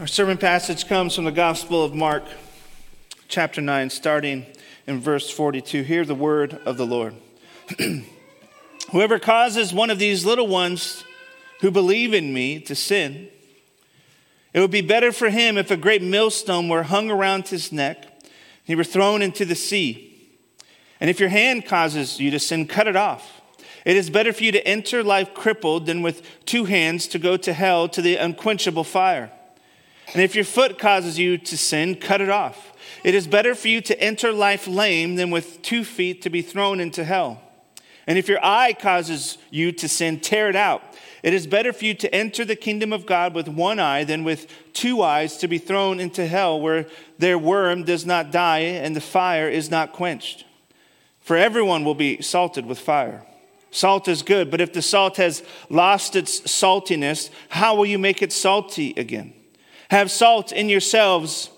Our sermon passage comes from the Gospel of Mark, chapter 9, starting in verse 42. Hear the word of the Lord. Whoever causes one of these little ones who believe in me to sin, it would be better for him if a great millstone were hung around his neck and he were thrown into the sea. And if your hand causes you to sin, cut it off. It is better for you to enter life crippled than with two hands to go to hell to the unquenchable fire. And if your foot causes you to sin, cut it off. It is better for you to enter life lame than with two feet to be thrown into hell. And if your eye causes you to sin, tear it out. It is better for you to enter the kingdom of God with one eye than with two eyes to be thrown into hell, where their worm does not die and the fire is not quenched. For everyone will be salted with fire. Salt is good, but if the salt has lost its saltiness, how will you make it salty again? Have salt in yourselves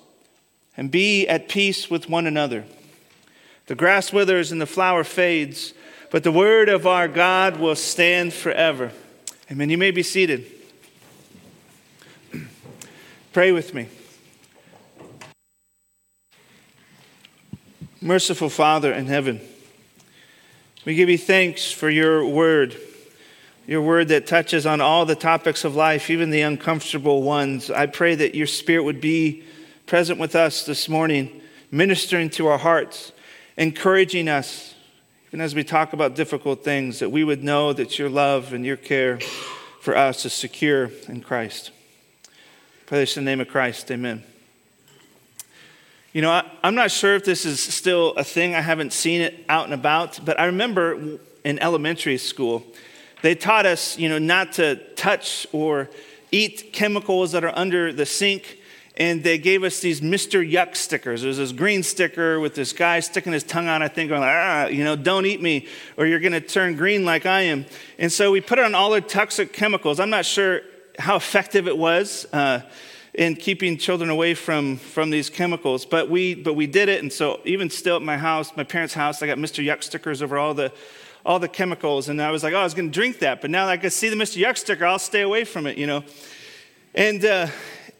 and be at peace with one another. The grass withers and the flower fades, but the word of our God will stand forever. Amen. You may be seated. Pray with me. Merciful Father in heaven, we give you thanks for your word your word that touches on all the topics of life, even the uncomfortable ones. I pray that your spirit would be present with us this morning, ministering to our hearts, encouraging us, even as we talk about difficult things, that we would know that your love and your care for us is secure in Christ. Pray this in the name of Christ. Amen. You know, I, am not sure if this is still a thing. I haven't seen it out and about, but I remember in elementary school, they taught us, you know, not to touch or eat chemicals that are under the sink. And they gave us these Mr. Yuck stickers. There's this green sticker with this guy sticking his tongue out, I think, going, ah, you know, don't eat me, or you're going to turn green like I am. And so we put on all the toxic chemicals. I'm not sure how effective it was. Uh, in keeping children away from, from these chemicals. But we, but we did it. And so even still at my house, my parents' house, I got Mr. Yuck stickers over all the, all the chemicals. And I was like, oh, I was going to drink that. But now that I can see the Mr. Yuck sticker, I'll stay away from it, you know. And, uh,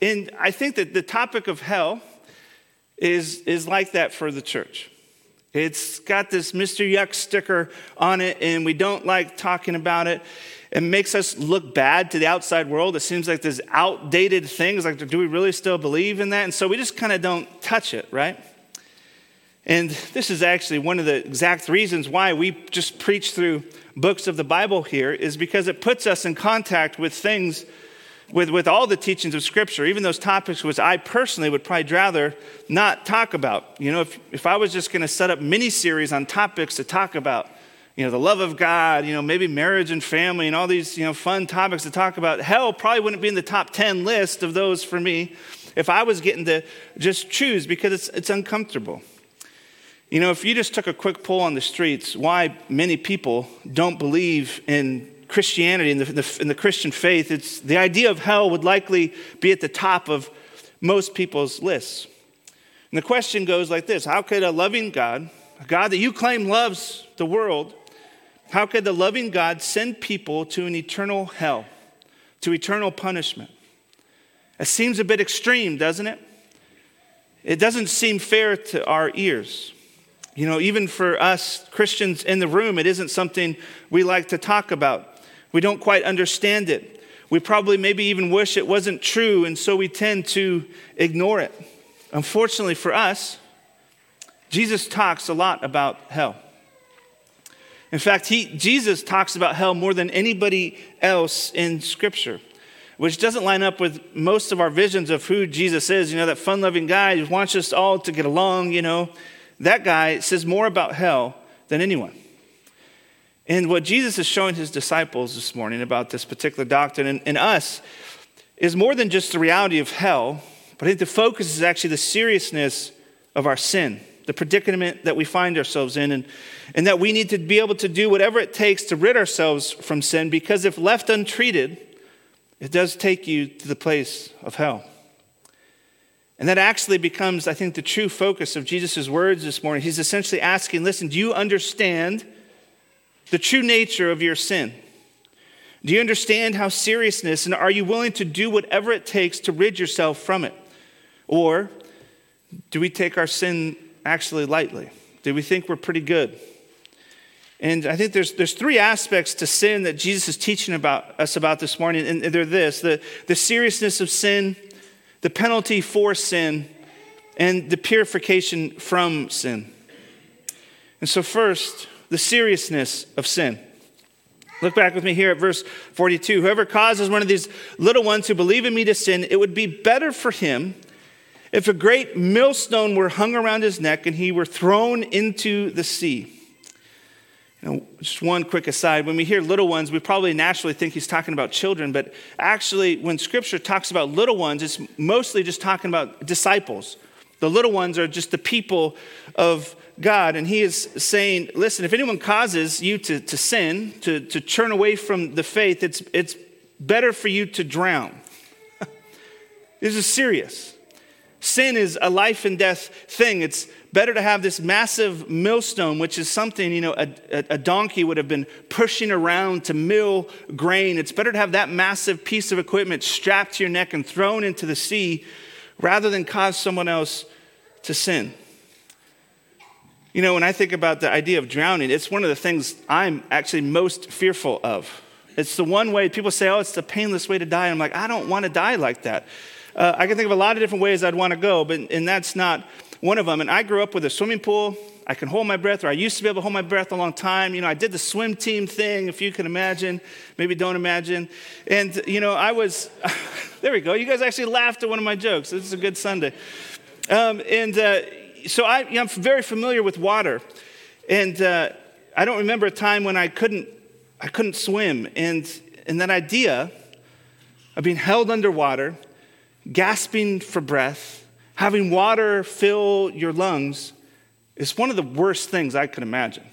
and I think that the topic of hell is, is like that for the church. It's got this Mr. Yuck sticker on it, and we don't like talking about it. It makes us look bad to the outside world. It seems like this outdated things. Like, do we really still believe in that? And so we just kind of don't touch it, right? And this is actually one of the exact reasons why we just preach through books of the Bible here, is because it puts us in contact with things, with, with all the teachings of Scripture, even those topics which I personally would probably rather not talk about. You know, if, if I was just going to set up mini series on topics to talk about, you know, the love of God, you know, maybe marriage and family and all these, you know, fun topics to talk about, hell probably wouldn't be in the top 10 list of those for me if I was getting to just choose because it's, it's uncomfortable. You know, if you just took a quick poll on the streets, why many people don't believe in Christianity and the, the, the Christian faith, it's the idea of hell would likely be at the top of most people's lists. And the question goes like this How could a loving God, a God that you claim loves the world, how could the loving God send people to an eternal hell, to eternal punishment? It seems a bit extreme, doesn't it? It doesn't seem fair to our ears. You know, even for us Christians in the room, it isn't something we like to talk about. We don't quite understand it. We probably maybe even wish it wasn't true, and so we tend to ignore it. Unfortunately for us, Jesus talks a lot about hell. In fact, he, Jesus talks about hell more than anybody else in Scripture, which doesn't line up with most of our visions of who Jesus is. You know, that fun loving guy who wants us all to get along, you know that guy says more about hell than anyone. And what Jesus is showing his disciples this morning about this particular doctrine and, and us is more than just the reality of hell, but I think the focus is actually the seriousness of our sin, the predicament that we find ourselves in, and, and that we need to be able to do whatever it takes to rid ourselves from sin, because if left untreated, it does take you to the place of hell. And that actually becomes, I think, the true focus of Jesus' words this morning. He's essentially asking listen, do you understand the true nature of your sin? Do you understand how seriousness and are you willing to do whatever it takes to rid yourself from it? Or do we take our sin actually lightly? Do we think we're pretty good? And I think there's, there's three aspects to sin that Jesus is teaching about us about this morning, and they're this the, the seriousness of sin, the penalty for sin, and the purification from sin. And so, first, the seriousness of sin. Look back with me here at verse 42. Whoever causes one of these little ones who believe in me to sin, it would be better for him if a great millstone were hung around his neck and he were thrown into the sea. Just one quick aside when we hear little ones, we probably naturally think he's talking about children, but actually, when scripture talks about little ones, it's mostly just talking about disciples. The little ones are just the people of God. And he is saying, listen, if anyone causes you to, to sin, to, to turn away from the faith, it's, it's better for you to drown. this is serious. Sin is a life and death thing. It's better to have this massive millstone, which is something, you know, a, a, donkey would have been pushing around to mill grain. It's better to have that massive piece of equipment strapped to your neck and thrown into the sea rather than cause someone else to sin. You know, when I think about the idea of drowning, it's one of the things I'm actually most fearful of. It's the one way people say, oh, it's the painless way to die. I'm like, I don't want to die like that. Uh, I can think of a lot of different ways I'd want to go, but and that's not one of them. And I grew up with a swimming pool. I can hold my breath, or I used to be able to hold my breath a long time. You know, I did the swim team thing, if you can imagine, maybe don't imagine. And, you know, I was, there we go. You guys actually laughed at one of my jokes. This is a good Sunday. Um, and uh, so I, I'm very familiar with water. And uh, I don't remember a time when I couldn't, I couldn't swim. And, and that idea of being held underwater, gasping for breath, having water fill your lungs is one of the worst things I could imagine.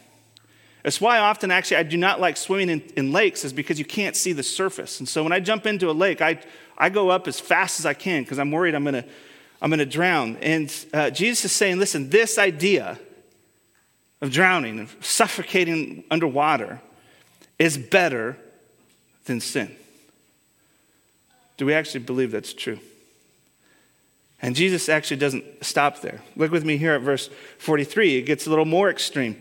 It's why often, actually, I do not like swimming in, in, lakes, is because you can't see the surface. And so when I jump into a lake, I, I go up as fast as I can because I'm worried I'm going to I'm to drown. And uh, Jesus is saying, listen, this idea of drowning, of suffocating underwater, is better than sin. Do we actually believe that's true? And Jesus actually doesn't stop there. Look with me here at verse 43. It gets a little more extreme.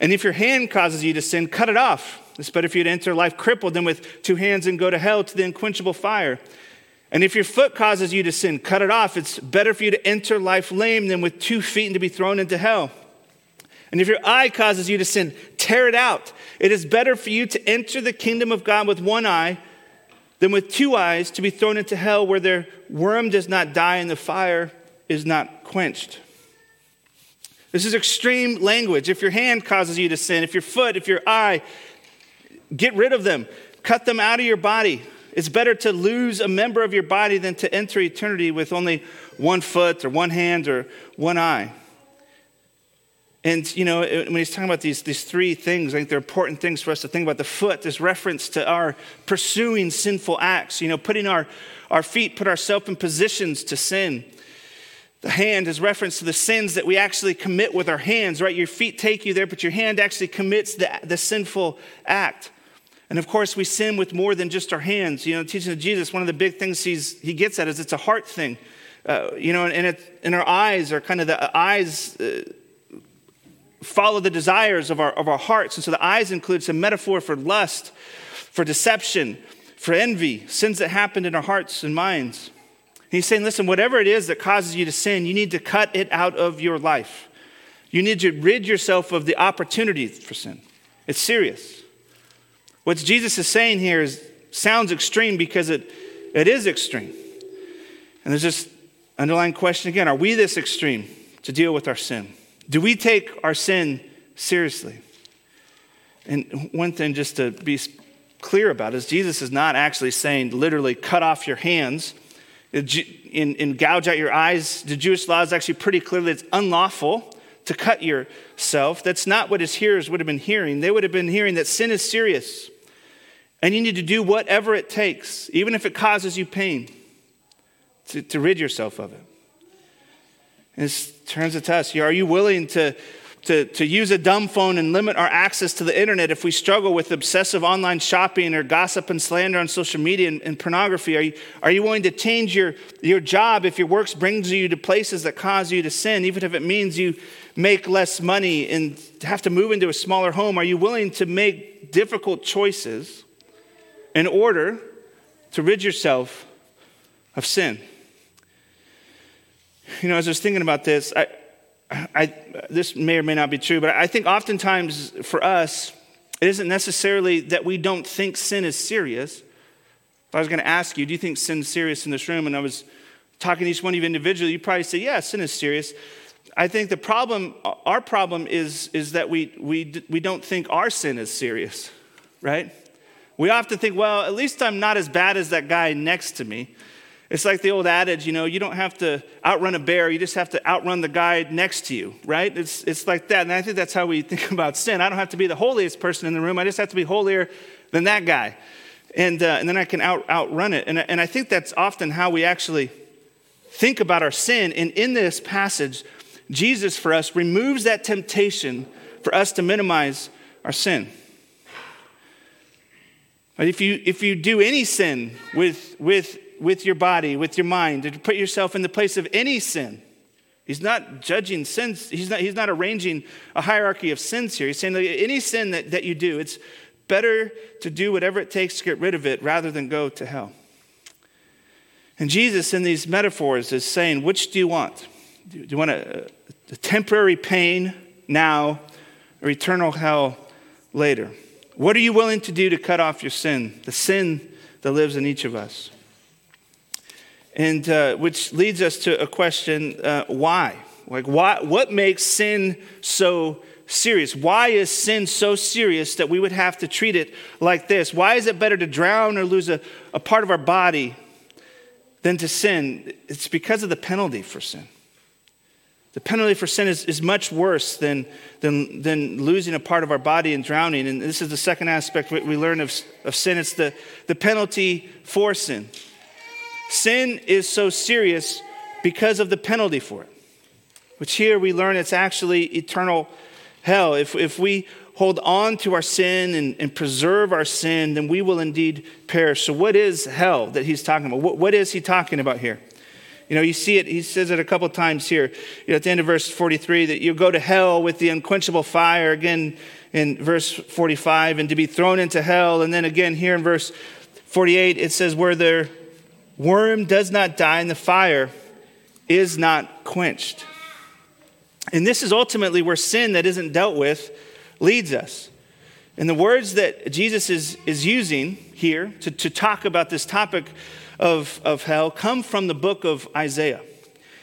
And if your hand causes you to sin, cut it off. It's better for you to enter life crippled than with two hands and go to hell to the unquenchable fire. And if your foot causes you to sin, cut it off. It's better for you to enter life lame than with two feet and to be thrown into hell. And if your eye causes you to sin, tear it out. It is better for you to enter the kingdom of God with one eye than with two eyes to be thrown into hell where their worm does not die and the fire is not quenched. This is extreme language. If your hand causes you to sin, if your foot, if your eye, get rid of them, cut them out of your body. It's better to lose a member of your body than to enter eternity with only one foot or one hand or one eye. And, you know, when he's talking about these, these three things, I think they're important things for us to think about. The foot, this reference to our pursuing sinful acts, you know, putting our, our feet, put ourselves in positions to sin. The hand is reference to the sins that we actually commit with our hands, right? Your feet take you there, but your hand actually commits the, the sinful act. And of course, we sin with more than just our hands. You know, teaching of Jesus, one of the big things he's, he gets at is it's a heart thing. Uh, you know, and, it, and our eyes are kind of the eyes uh, follow the desires of our, of our hearts. And so the eyes includes a metaphor for lust, for deception, for envy, sins that happened in our hearts and minds. he's saying, listen, whatever it is that causes you to sin, you need to cut it out of your life. You need to rid yourself of the opportunity for sin. It's serious. What Jesus is saying here is, sounds extreme because it, it is extreme. And there's this underlying question again are we this extreme to deal with our sin? Do we take our sin seriously? And one thing just to be clear about is Jesus is not actually saying literally cut off your hands uh, and, and gouge out your eyes. The Jewish law is actually pretty clear that it's unlawful to cut yourself. That's not what his hearers would have been hearing. They would have been hearing that sin is serious. And you need to do whatever it takes, even if it causes you pain, to, to rid yourself of it. This turns it to us. Are you willing to to, to use a dumb phone and limit our access to the internet, if we struggle with obsessive online shopping or gossip and slander on social media and, and, pornography, are you, are you willing to change your, your job if your works brings you to places that cause you to sin, even if it means you make less money and have to move into a smaller home? Are you willing to make difficult choices in order to rid yourself of sin? You know, as I was thinking about this, I, I, this may or may not be true, but I think oftentimes for us, it isn't necessarily that we don't think sin is serious. If I was going to ask you, do you think sin's serious in this room? And I was talking to each one of you individually, you'd probably say, yeah, sin is serious. I think the problem, our problem is, is that we, we, we don't think our sin is serious, right? We often think, well, at least I'm not as bad as that guy next to me. It's like the old adage, you know, you don't have to outrun a bear, you just have to outrun the guy next to you, right? It's, it's like that. And I think that's how we think about sin. I don't have to be the holiest person in the room, I just have to be holier than that guy. And, uh, and then I can out, outrun it. And, and I think that's often how we actually think about our sin. And in this passage, Jesus for us removes that temptation for us to minimize our sin. But if you, if you do any sin with, with with your body, with your mind, to put yourself in the place of any sin. He's not judging sins. He's not, he's not arranging a hierarchy of sins here. He's saying that any sin that, that you do, it's better to do whatever it takes to get rid of it rather than go to hell. And Jesus, in these metaphors, is saying, which do you want? Do you want a, a temporary pain now or eternal hell later? What are you willing to do to cut off your sin, the sin that lives in each of us? And uh, which leads us to a question uh, why? Like, why, what makes sin so serious? Why is sin so serious that we would have to treat it like this? Why is it better to drown or lose a, a part of our body than to sin? It's because of the penalty for sin. The penalty for sin is, is much worse than, than, than losing a part of our body and drowning. And this is the second aspect we learn of, of sin it's the, the penalty for sin. Sin is so serious because of the penalty for it, which here we learn it's actually eternal hell. If, if we hold on to our sin and, and preserve our sin, then we will indeed perish. So, what is hell that he's talking about? What, what is he talking about here? You know, you see it, he says it a couple times here. You know, at the end of verse 43, that you go to hell with the unquenchable fire. Again, in verse 45, and to be thrown into hell. And then again, here in verse 48, it says, where their worm does not die, and the fire is not quenched. And this is ultimately where sin that isn't dealt with leads us. And the words that Jesus is, is using here to, to talk about this topic of, of hell come from the book of Isaiah.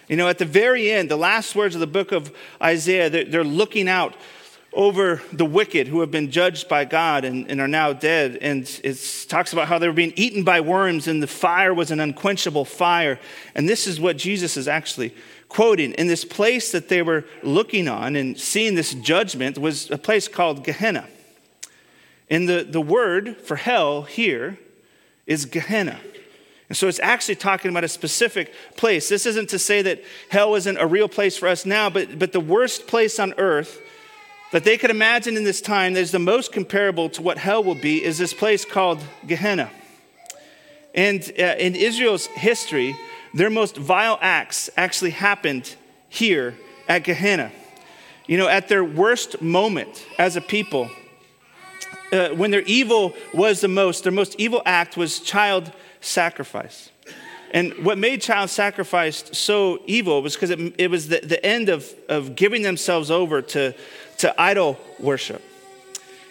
You know, at the very end, the last words of the book of Isaiah, they're, they're looking out over the wicked who have been judged by God and, and, are now dead. And it talks about how they were being eaten by worms and the fire was an unquenchable fire. And this is what Jesus is actually quoting. In this place that they were looking on and seeing this judgment was a place called Gehenna. And the, the word for hell here is Gehenna. And so it's actually talking about a specific place. This isn't to say that hell isn't a real place for us now, but, but the worst place on earth that they could imagine in this time that is the most comparable to what hell will be is this place called Gehenna. And uh, in Israel's history, their most vile acts actually happened here at Gehenna. You know, at their worst moment as a people, uh, when their evil was the most, their most evil act was child sacrifice. And what made child sacrifice so evil was because it, it, was the, the end of, of giving themselves over to to idol worship.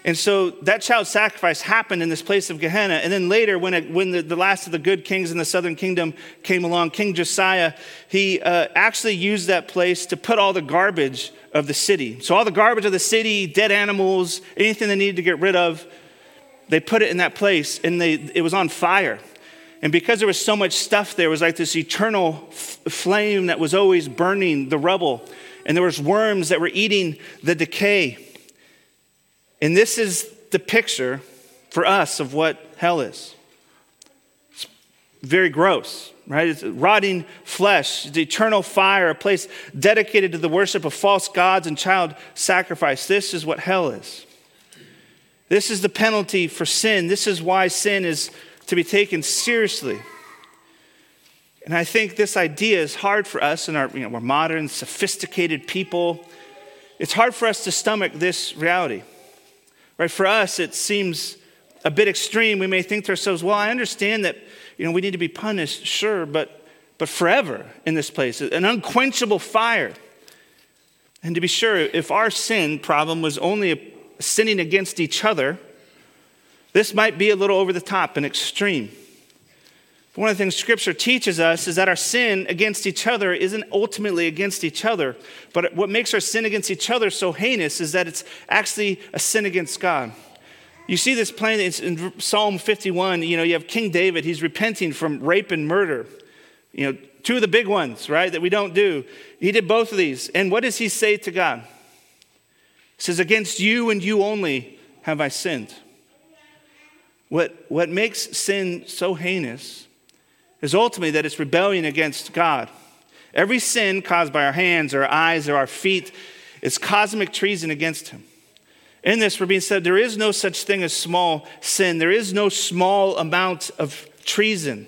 And so that child sacrifice happened in this place of Gehenna. And then later, when, it, when the, the, last of the good kings in the southern kingdom came along, King Josiah, he uh, actually used that place to put all the garbage of the city. So, all the garbage of the city, dead animals, anything they needed to get rid of, they put it in that place and they, it was on fire. And because there was so much stuff there, was like this eternal f- flame that was always burning the rubble and there was worms that were eating the decay. And this is the picture for us of what hell is. It's very gross. right? It's rotting flesh, the eternal fire, a place dedicated to the worship of false gods and child sacrifice. This is what hell is. This is the penalty for sin. This is why sin is to be taken seriously. And I think this idea is hard for us, and our, you know, we're modern, sophisticated people. It's hard for us to stomach this reality. Right? For us, it seems a bit extreme. We may think to ourselves, well, I understand that you know, we need to be punished, sure, but, but forever in this place, an unquenchable fire. And to be sure, if our sin problem was only sinning against each other, this might be a little over the top and extreme. But one of the things Scripture teaches us is that our sin against each other isn't ultimately against each other, but what makes our sin against each other so heinous is that it's actually a sin against God. You see this plain in Psalm 51. You know, you have King David, he's repenting from rape and murder. You know, two of the big ones, right, that we don't do. He did both of these. And what does he say to God? He says, Against you and you only have I sinned. What, what makes sin so heinous is ultimately that it's rebellion against God. Every sin caused by our hands or our eyes or our feet is cosmic treason against Him. In this, we're being said there is no such thing as small sin, there is no small amount of treason.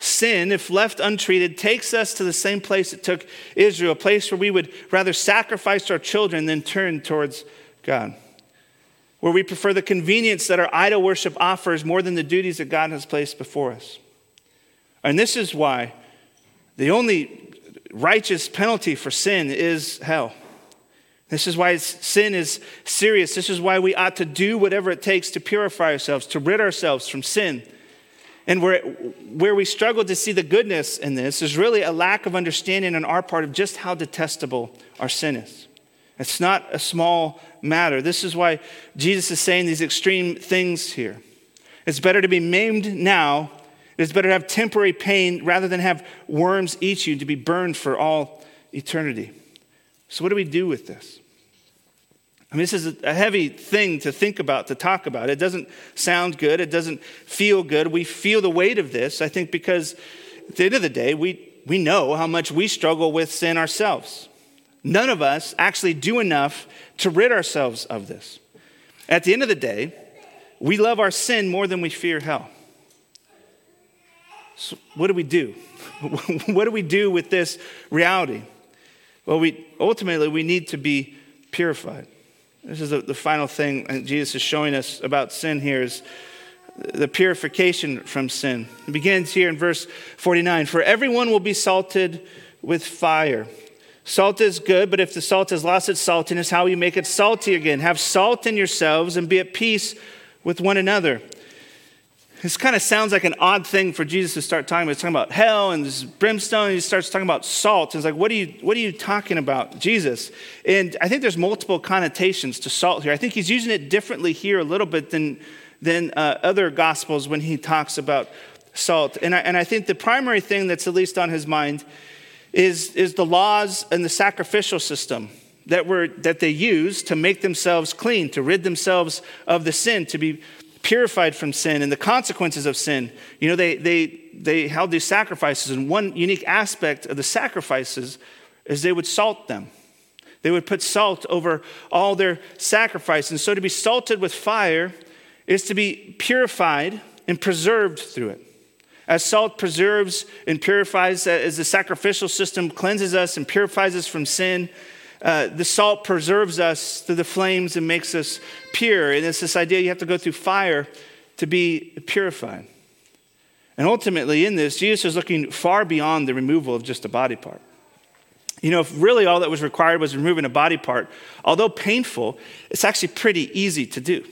Sin, if left untreated, takes us to the same place it took Israel, a place where we would rather sacrifice our children than turn towards God, where we prefer the convenience that our idol worship offers more than the duties that God has placed before us. And this is why the only righteous penalty for sin is hell. This is why sin is serious. This is why we ought to do whatever it takes to purify ourselves, to rid ourselves from sin. And where, where we struggle to see the goodness in this is really a lack of understanding on our part of just how detestable our sin is. It's not a small matter. This is why Jesus is saying these extreme things here. It's better to be maimed now, it's better to have temporary pain rather than have worms eat you to be burned for all eternity. So, what do we do with this? I mean, this is a heavy thing to think about, to talk about. It doesn't sound good. It doesn't feel good. We feel the weight of this, I think, because at the end of the day, we, we know how much we struggle with sin ourselves. None of us actually do enough to rid ourselves of this. At the end of the day, we love our sin more than we fear hell. So, what do we do? what do we do with this reality? Well, we, ultimately, we need to be purified. This is the, the final thing Jesus is showing us about sin here is the purification from sin. It begins here in verse 49 For everyone will be salted with fire. Salt is good, but if the salt has lost its saltiness, how will you make it salty again? Have salt in yourselves and be at peace with one another. This kind of sounds like an odd thing for Jesus to start talking about. He's talking about hell and brimstone, and he starts talking about salt. And it's like, what are you, what are you talking about, Jesus? And I think there's multiple connotations to salt here. I think he's using it differently here a little bit than, than uh, other gospels when he talks about salt. And I, and I think the primary thing that's at least on his mind is, is the laws and the sacrificial system that, were, that they use to make themselves clean, to rid themselves of the sin, to be purified from sin and the consequences of sin. You know, they, they, they held these sacrifices, and one unique aspect of the sacrifices is they would salt them. They would put salt over all their sacrifices. And so to be salted with fire is to be purified and preserved through it. As salt preserves and purifies, as the sacrificial system cleanses us and purifies us from sin, uh, the salt preserves us through the flames and makes us pure. And it's this idea you have to go through fire to be purified. And ultimately, in this, Jesus is looking far beyond the removal of just a body part. You know, if really all that was required was removing a body part, although painful, it's actually pretty easy to do.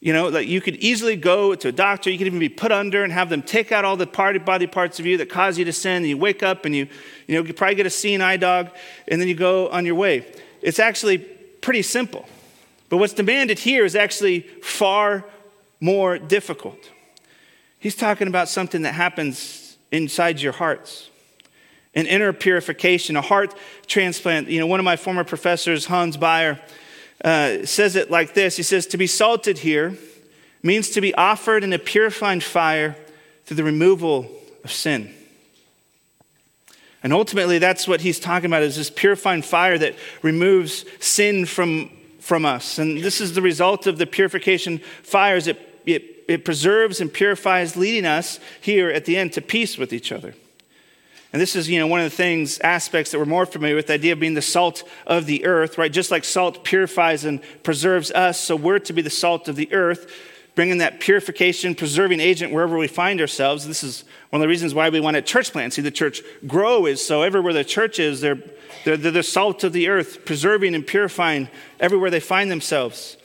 You know, that you could easily go to a doctor, you could even be put under and have them take out all the body parts of you that cause you to sin, and you wake up and you, you know, you probably get a seeing eye dog, and then you go on your way. It's actually pretty simple. But what's demanded here is actually far more difficult. He's talking about something that happens inside your hearts an inner purification, a heart transplant. You know, one of my former professors, Hans Bayer, uh, says it like this He says, To be salted here means to be offered in a purifying fire through the removal of sin. And ultimately, that's what he's talking about is this purifying fire that removes sin from, from us. And this is the result of the purification fires. It, it, it preserves and purifies, leading us here at the end to peace with each other. And this is, you know, one of the things, aspects that we're more familiar with, the idea of being the salt of the earth, right? Just like salt purifies and preserves us, so we're to be the salt of the earth, bringing that purification, preserving agent wherever we find ourselves. This is one of the reasons why we want a church plant. See, the church grow is so everywhere the church is, they're, they're, they're the salt of the earth, preserving and purifying everywhere they find themselves.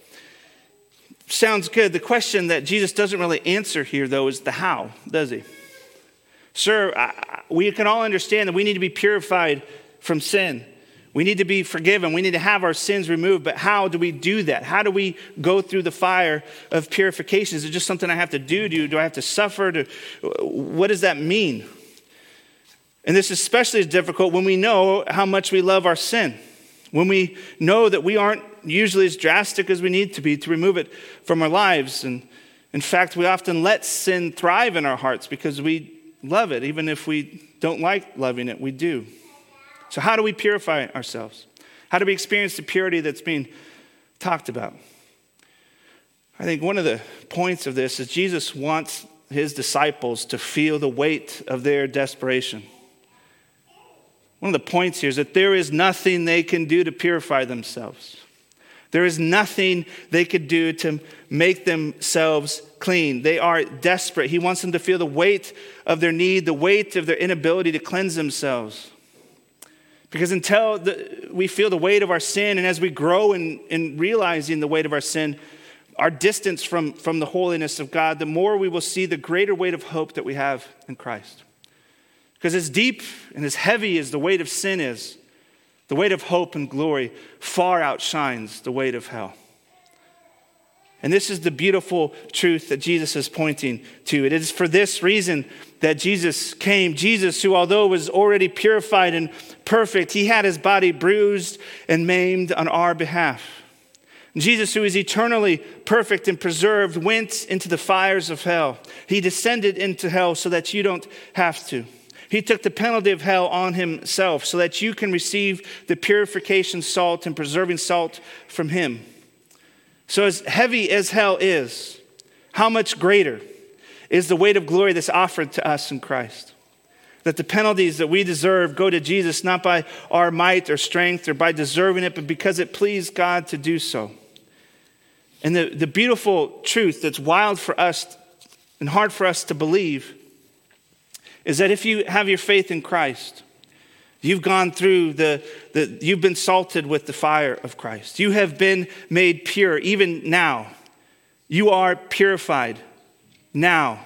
Sounds good. The question that Jesus doesn't really answer here, though, is the how, does he? Sir, we can all understand that we need to be purified from sin. We need to be forgiven. We need to have our sins removed. But how do we do that? How do we go through the fire of purification? Is it just something I have to do? Do, do I have to suffer? Do, what does that mean? And this is especially difficult when we know how much we love our sin. When we know that we aren't usually as drastic as we need to be to remove it from our lives. And in fact, we often let sin thrive in our hearts because we love it. Even if we don't like loving it, we do. So, how do we purify ourselves? How do we experience the purity that's being talked about? I think one of the points of this is Jesus wants his disciples to feel the weight of their desperation. One of the points here is that there is nothing they can do to purify themselves. There is nothing they could do to make themselves clean. They are desperate. He wants them to feel the weight of their need, the weight of their inability to cleanse themselves. Because until the, we feel the weight of our sin, and as we grow in, in realizing the weight of our sin, our distance from, from the holiness of God, the more we will see the greater weight of hope that we have in Christ. Because as deep and as heavy as the weight of sin is, the weight of hope and glory far outshines the weight of hell. And this is the beautiful truth that Jesus is pointing to. It is for this reason that Jesus came. Jesus, who, although was already purified and perfect, he had his body bruised and maimed on our behalf. Jesus, who is eternally perfect and preserved, went into the fires of hell. He descended into hell so that you don't have to. He took the penalty of hell on himself so that you can receive the purification salt and preserving salt from him. So, as heavy as hell is, how much greater is the weight of glory that's offered to us in Christ? That the penalties that we deserve go to Jesus not by our might or strength or by deserving it, but because it pleased God to do so. And the, the beautiful truth that's wild for us and hard for us to believe is that if you have your faith in Christ, you've gone through the, the you've been salted with the fire of Christ. You have been made pure even now. You are purified now.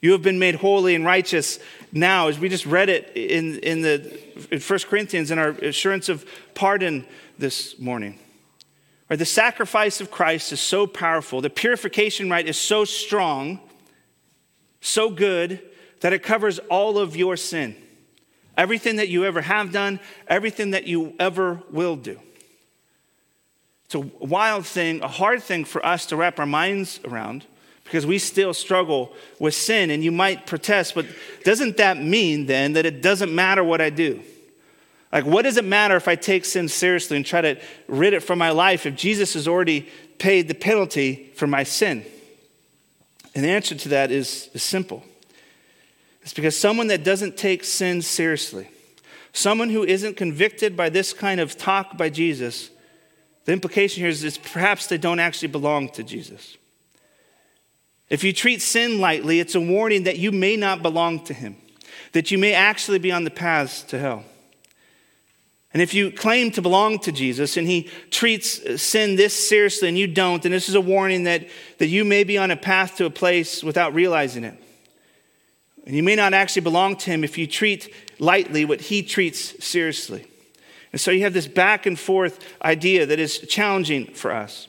You have been made holy and righteous now. As we just read it in, in the in 1 Corinthians in our assurance of pardon this morning. Right, the sacrifice of Christ is so powerful. The purification rite is so strong, so good, that it covers all of your sin. Everything that you ever have done, everything that you ever will do. It's a wild thing, a hard thing for us to wrap our minds around because we still struggle with sin. And you might protest, but doesn't that mean then that it doesn't matter what I do? Like, what does it matter if I take sin seriously and try to rid it from my life if Jesus has already paid the penalty for my sin? And the answer to that is, is simple it's because someone that doesn't take sin seriously, someone who isn't convicted by this kind of talk by Jesus, the implication here is, is perhaps they don't actually belong to Jesus. If you treat sin lightly, it's a warning that you may not belong to him, that you may actually be on the paths to hell. And if you claim to belong to Jesus and he treats uh, sin this seriously and you don't, then this is a warning that, that you may be on a path to a place without realizing it. And you may not actually belong to him if you treat lightly what he treats seriously. And so you have this back and forth idea that is challenging for us.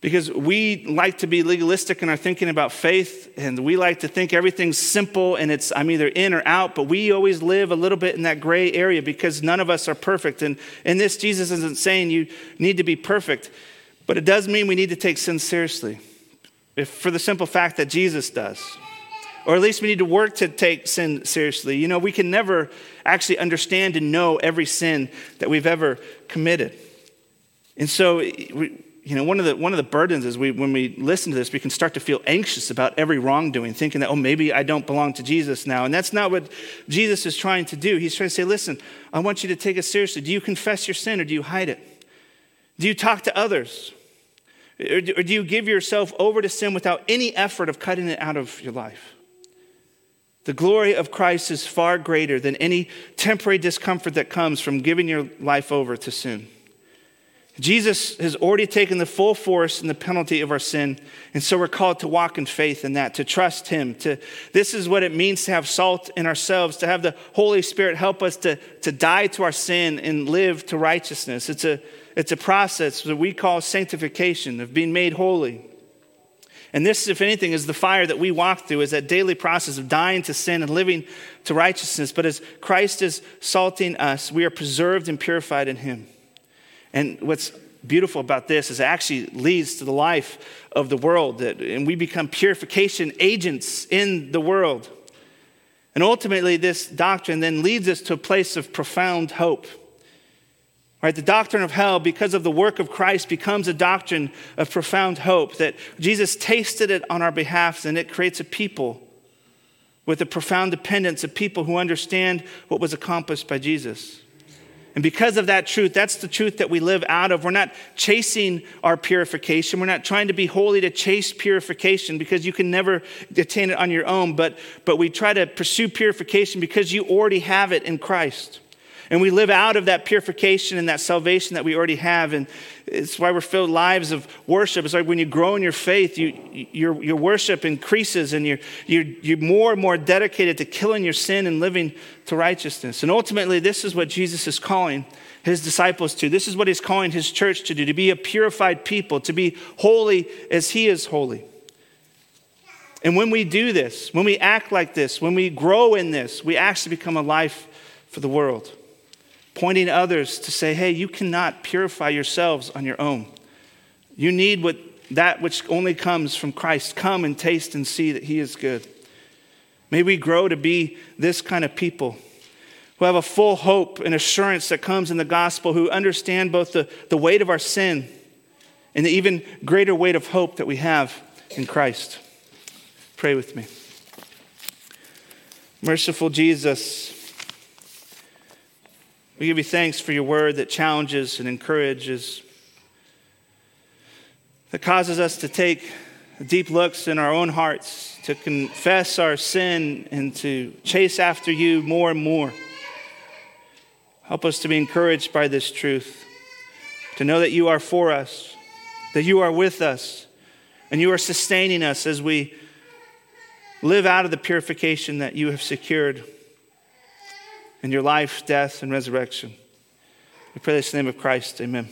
Because we like to be legalistic in our thinking about faith, and we like to think everything's simple and it's I'm either in or out, but we always live a little bit in that gray area because none of us are perfect. And in this, Jesus isn't saying you need to be perfect, but it does mean we need to take sin seriously. If for the simple fact that Jesus does or at least we need to work to take sin seriously. You know, we can never actually understand and know every sin that we've ever committed. And so, we, you know, one of the, one of the burdens is we, when we listen to this, we can start to feel anxious about every wrongdoing, thinking that, oh, maybe I don't belong to Jesus now. And that's not what Jesus is trying to do. He's trying to say, listen, I want you to take it seriously. Do you confess your sin or do you hide it? Do you talk to others? Or do you give yourself over to sin without any effort of cutting it out of your life? The glory of Christ is far greater than any temporary discomfort that comes from giving your life over to sin. Jesus has already taken the full force and the penalty of our sin, and so we're called to walk in faith in that, to trust Him. To this is what it means to have salt in ourselves, to have the Holy Spirit help us to, to die to our sin and live to righteousness. It's a it's a process that we call sanctification, of being made holy. And this, if anything, is the fire that we walk through, is that daily process of dying to sin and living to righteousness. But as Christ is salting us, we are preserved and purified in Him. And what's beautiful about this is it actually leads to the life of the world, that, and we become purification agents in the world. And ultimately, this doctrine then leads us to a place of profound hope. Right, the doctrine of hell, because of the work of Christ, becomes a doctrine of profound hope that Jesus tasted it on our behalf, and it creates a people with a profound dependence of people who understand what was accomplished by Jesus. And because of that truth, that's the truth that we live out of. We're not chasing our purification. We're not trying to be holy to chase purification because you can never attain it on your own. But, but we try to pursue purification because you already have it in Christ. And we live out of that purification and that salvation that we already have. And it's why we're filled lives of worship. It's like when you grow in your faith, you, your, your worship increases and you're, you're, you're more and more dedicated to killing your sin and living to righteousness. And ultimately, this is what Jesus is calling his disciples to. This is what he's calling his church to do to be a purified people, to be holy as he is holy. And when we do this, when we act like this, when we grow in this, we actually become a life for the world pointing others to say, hey, you cannot purify yourselves on your own. You need what, that which only comes from Christ. Come and taste and see that He is good. May we grow to be this kind of people who have a full hope and assurance that comes in the gospel, who understand both the, the weight of our sin and the even greater weight of hope that we have in Christ. Pray with me. Merciful Jesus, we give you thanks for your word that challenges and encourages, that causes us to take deep looks in our own hearts, to confess our sin, and to chase after you more and more. Help us to be encouraged by this truth, to know that you are for us, that you are with us, and you are sustaining us as we live out of the purification that you have secured in your life, death, and resurrection. We pray this in the name of Christ. Amen.